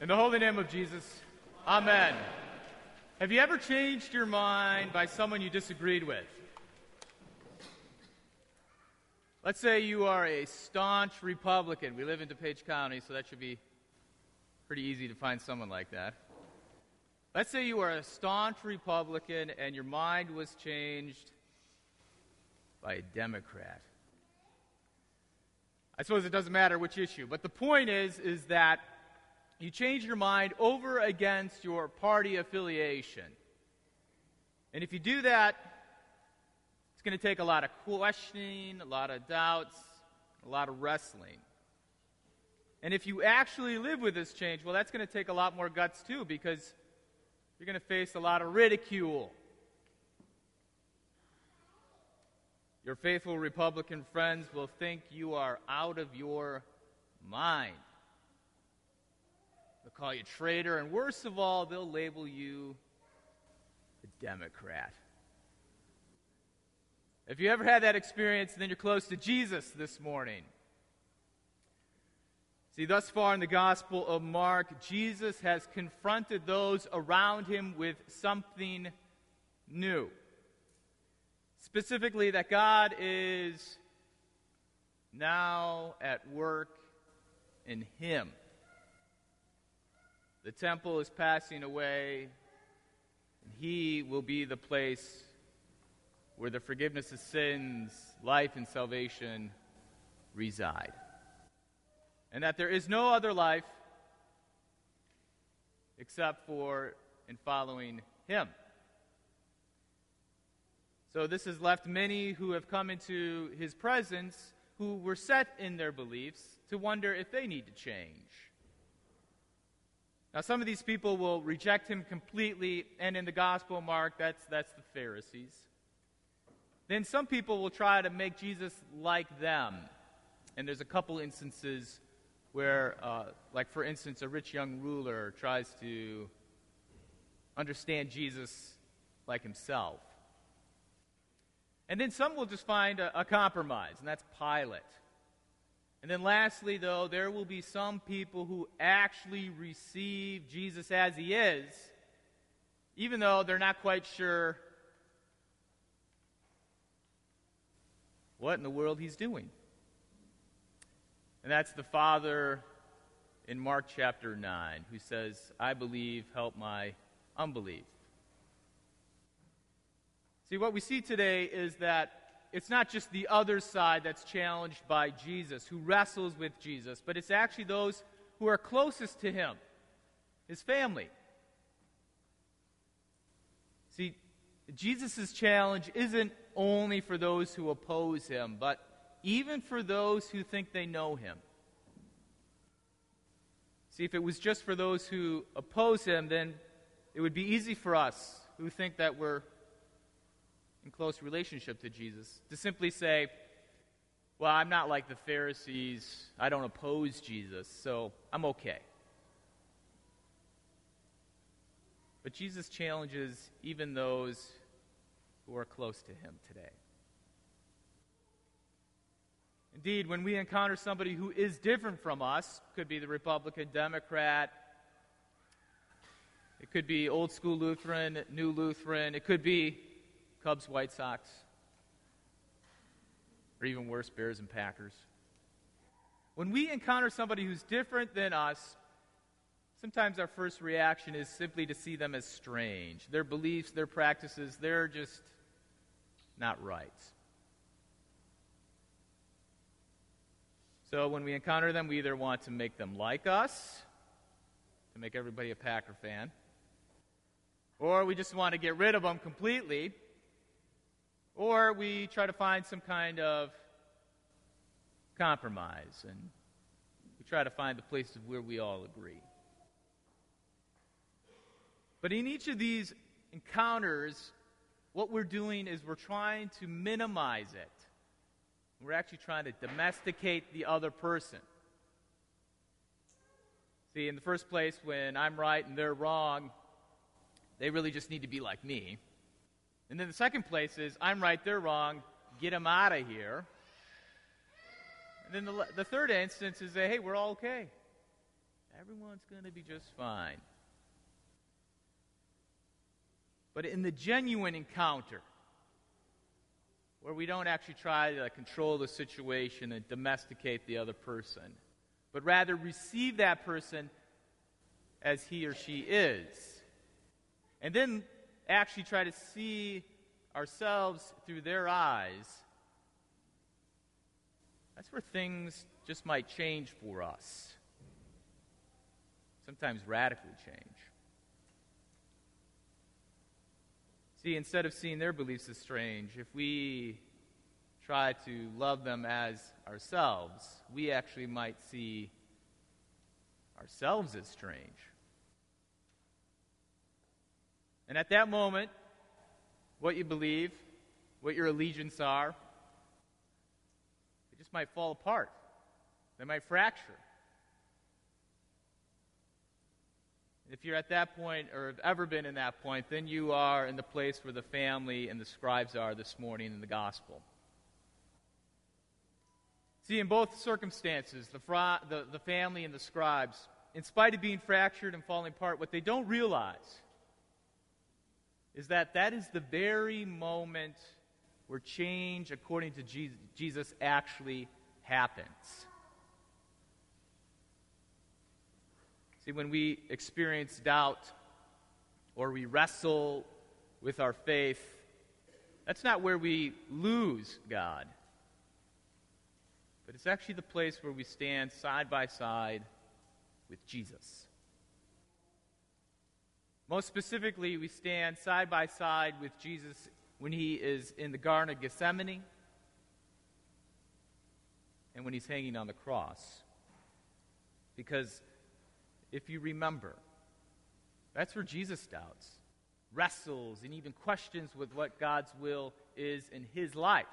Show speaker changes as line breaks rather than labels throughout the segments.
In the holy name of Jesus, Amen. Have you ever changed your mind by someone you disagreed with? Let's say you are a staunch Republican. We live in DuPage County, so that should be pretty easy to find someone like that. Let's say you are a staunch Republican and your mind was changed by a Democrat. I suppose it doesn't matter which issue, but the point is is that you change your mind over against your party affiliation. And if you do that, it's going to take a lot of questioning, a lot of doubts, a lot of wrestling. And if you actually live with this change, well, that's going to take a lot more guts too, because you're going to face a lot of ridicule. Your faithful Republican friends will think you are out of your mind. Call you traitor, and worst of all, they'll label you a Democrat. If you ever had that experience, then you're close to Jesus this morning. See, thus far in the Gospel of Mark, Jesus has confronted those around him with something new. Specifically, that God is now at work in him. The temple is passing away, and he will be the place where the forgiveness of sins, life, and salvation reside. And that there is no other life except for in following him. So this has left many who have come into his presence who were set in their beliefs to wonder if they need to change. Now, some of these people will reject him completely, and in the Gospel of Mark, that's, that's the Pharisees. Then some people will try to make Jesus like them. And there's a couple instances where, uh, like for instance, a rich young ruler tries to understand Jesus like himself. And then some will just find a, a compromise, and that's Pilate. And then lastly, though, there will be some people who actually receive Jesus as he is, even though they're not quite sure what in the world he's doing. And that's the Father in Mark chapter 9 who says, I believe, help my unbelief. See, what we see today is that it's not just the other side that's challenged by Jesus, who wrestles with Jesus, but it's actually those who are closest to him, his family. See, Jesus' challenge isn't only for those who oppose him, but even for those who think they know him. See, if it was just for those who oppose him, then it would be easy for us who think that we're in close relationship to Jesus. To simply say, well, I'm not like the Pharisees. I don't oppose Jesus, so I'm okay. But Jesus challenges even those who are close to him today. Indeed, when we encounter somebody who is different from us, could be the Republican, Democrat, it could be old school Lutheran, new Lutheran, it could be Cubs, White Sox, or even worse, Bears and Packers. When we encounter somebody who's different than us, sometimes our first reaction is simply to see them as strange. Their beliefs, their practices, they're just not right. So when we encounter them, we either want to make them like us, to make everybody a Packer fan, or we just want to get rid of them completely or we try to find some kind of compromise and we try to find the places where we all agree. But in each of these encounters, what we're doing is we're trying to minimize it. We're actually trying to domesticate the other person. See, in the first place, when I'm right and they're wrong, they really just need to be like me. And then the second place is, I'm right, they're wrong, get them out of here. And then the, the third instance is, hey, we're all okay. Everyone's going to be just fine. But in the genuine encounter, where we don't actually try to control the situation and domesticate the other person, but rather receive that person as he or she is. And then actually try to see ourselves through their eyes. That's where things just might change for us. Sometimes radically change. See, instead of seeing their beliefs as strange, if we try to love them as ourselves, we actually might see ourselves as strange. And at that moment, what you believe, what your allegiance are, they just might fall apart. They might fracture. If you're at that point or have ever been in that point, then you are in the place where the family and the scribes are this morning in the gospel. See, in both circumstances, the, fra- the, the family and the scribes, in spite of being fractured and falling apart, what they don't realize is that that is the very moment where change, according to Jesus, actually happens. See, when we experience doubt or we wrestle with our faith, that's not where we lose God. But it's actually the place where we stand side by side with Jesus. Most specifically, we stand side by side with Jesus when he is in the Garden of Gethsemane and when he's hanging on the cross. Because if you remember. That's where Jesus doubts, wrestles, and even questions with what God's will is in his life.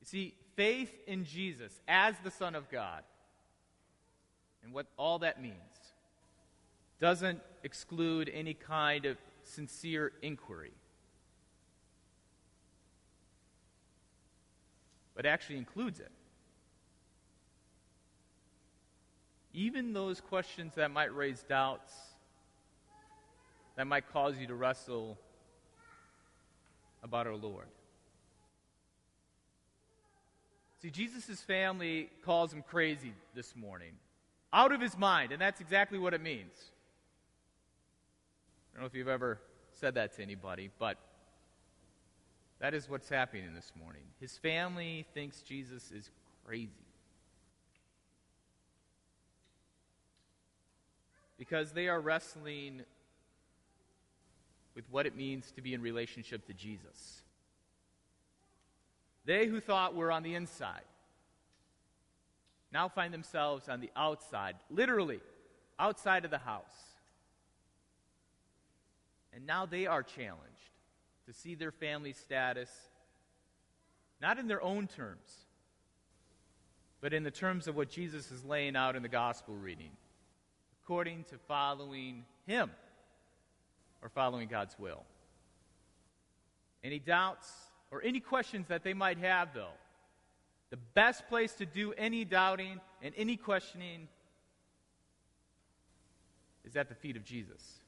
You see, faith in Jesus as the Son of God and what all that means doesn't exclude any kind of sincere inquiry, but actually includes it. even those questions that might raise doubts, that might cause you to wrestle about our Lord. See, Jesus' family calls him crazy this morning, out of his mind, and that's exactly what it means. I don't know if you've ever said that to anybody, but that is what's happening this morning. His family thinks Jesus is crazy. because they are wrestling with what it means to be in relationship to Jesus. They who thought were on the inside now find themselves on the outside, literally outside of the house. And now they are challenged to see their family status not in their own terms, but in the terms of what Jesus is laying out in the gospel reading according to following Him or following God's will. Any doubts or any questions that they might have, though, the best place to do any doubting and any questioning is at the feet of Jesus.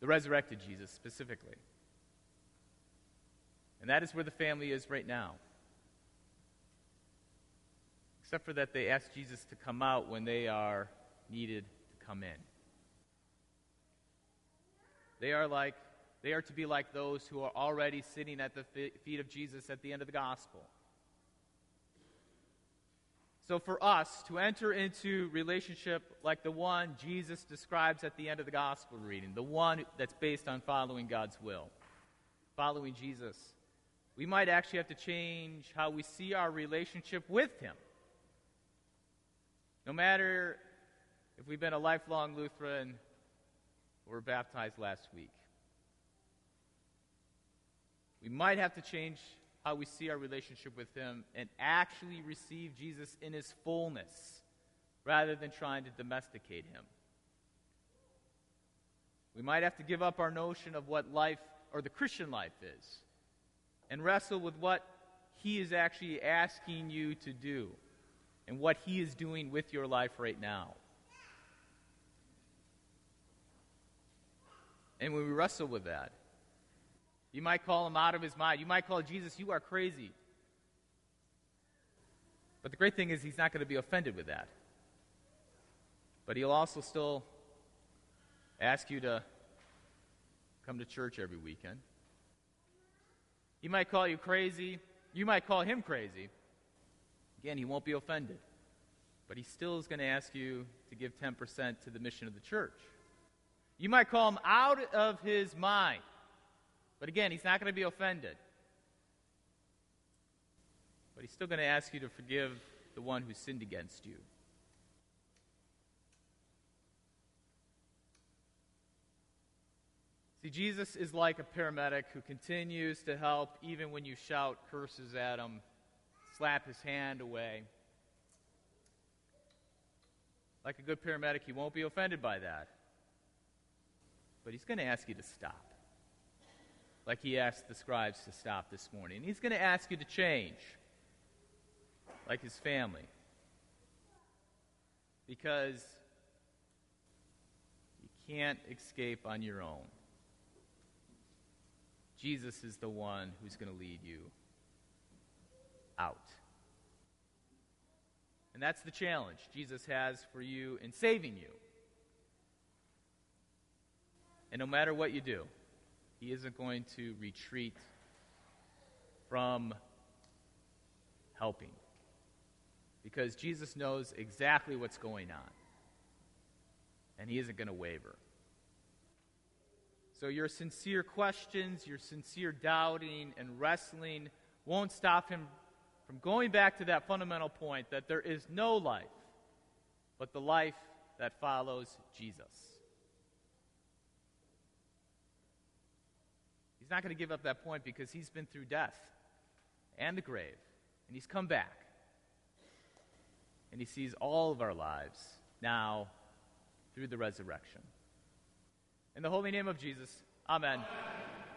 The resurrected Jesus, specifically. And that is where the family is right now. Except for that they ask Jesus to come out when they are needed to come in. They are like they are to be like those who are already sitting at the feet of Jesus at the end of the gospel. So for us to enter into relationship like the one Jesus describes at the end of the gospel reading, the one that's based on following God's will, following Jesus, we might actually have to change how we see our relationship with him. No matter if we've been a lifelong Lutheran or were baptized last week. We might have to change how we see our relationship with Him and actually receive Jesus in His fullness rather than trying to domesticate Him. We might have to give up our notion of what life or the Christian life is and wrestle with what he is actually asking you to do and what he is doing with your life right now. And when we wrestle with that, you might call him out of his mind. You might call Jesus, you are crazy. But the great thing is, he's not going to be offended with that. But he'll also still ask you to come to church every weekend. He might call you crazy. You might call him crazy. Again, he won't be offended. But he still is going to ask you to give 10% to the mission of the church. You might call him out of his mind. But again, he's not going to be offended. But he's still going to ask you to forgive the one who sinned against you. See, Jesus is like a paramedic who continues to help even when you shout curses at him, slap his hand away. Like a good paramedic, he won't be offended by that. But he's going to ask you to stop. Like he asked the scribes to stop this morning. He's going to ask you to change. Like his family. Because you can't escape on your own. Jesus is the one who's going to lead you out. And that's the challenge Jesus has for you in saving you. And no matter what you do, He isn't going to retreat from helping. Because Jesus knows exactly what's going on. And He isn't going to waver. So your sincere questions, your sincere doubting and wrestling won't stop him from going back to that fundamental point that there is no life but the life that follows Jesus. He's not going to give up that point because he's been through death and the grave, and he's come back. And he sees all of our lives now through the resurrection. In the holy name of Jesus, amen. amen.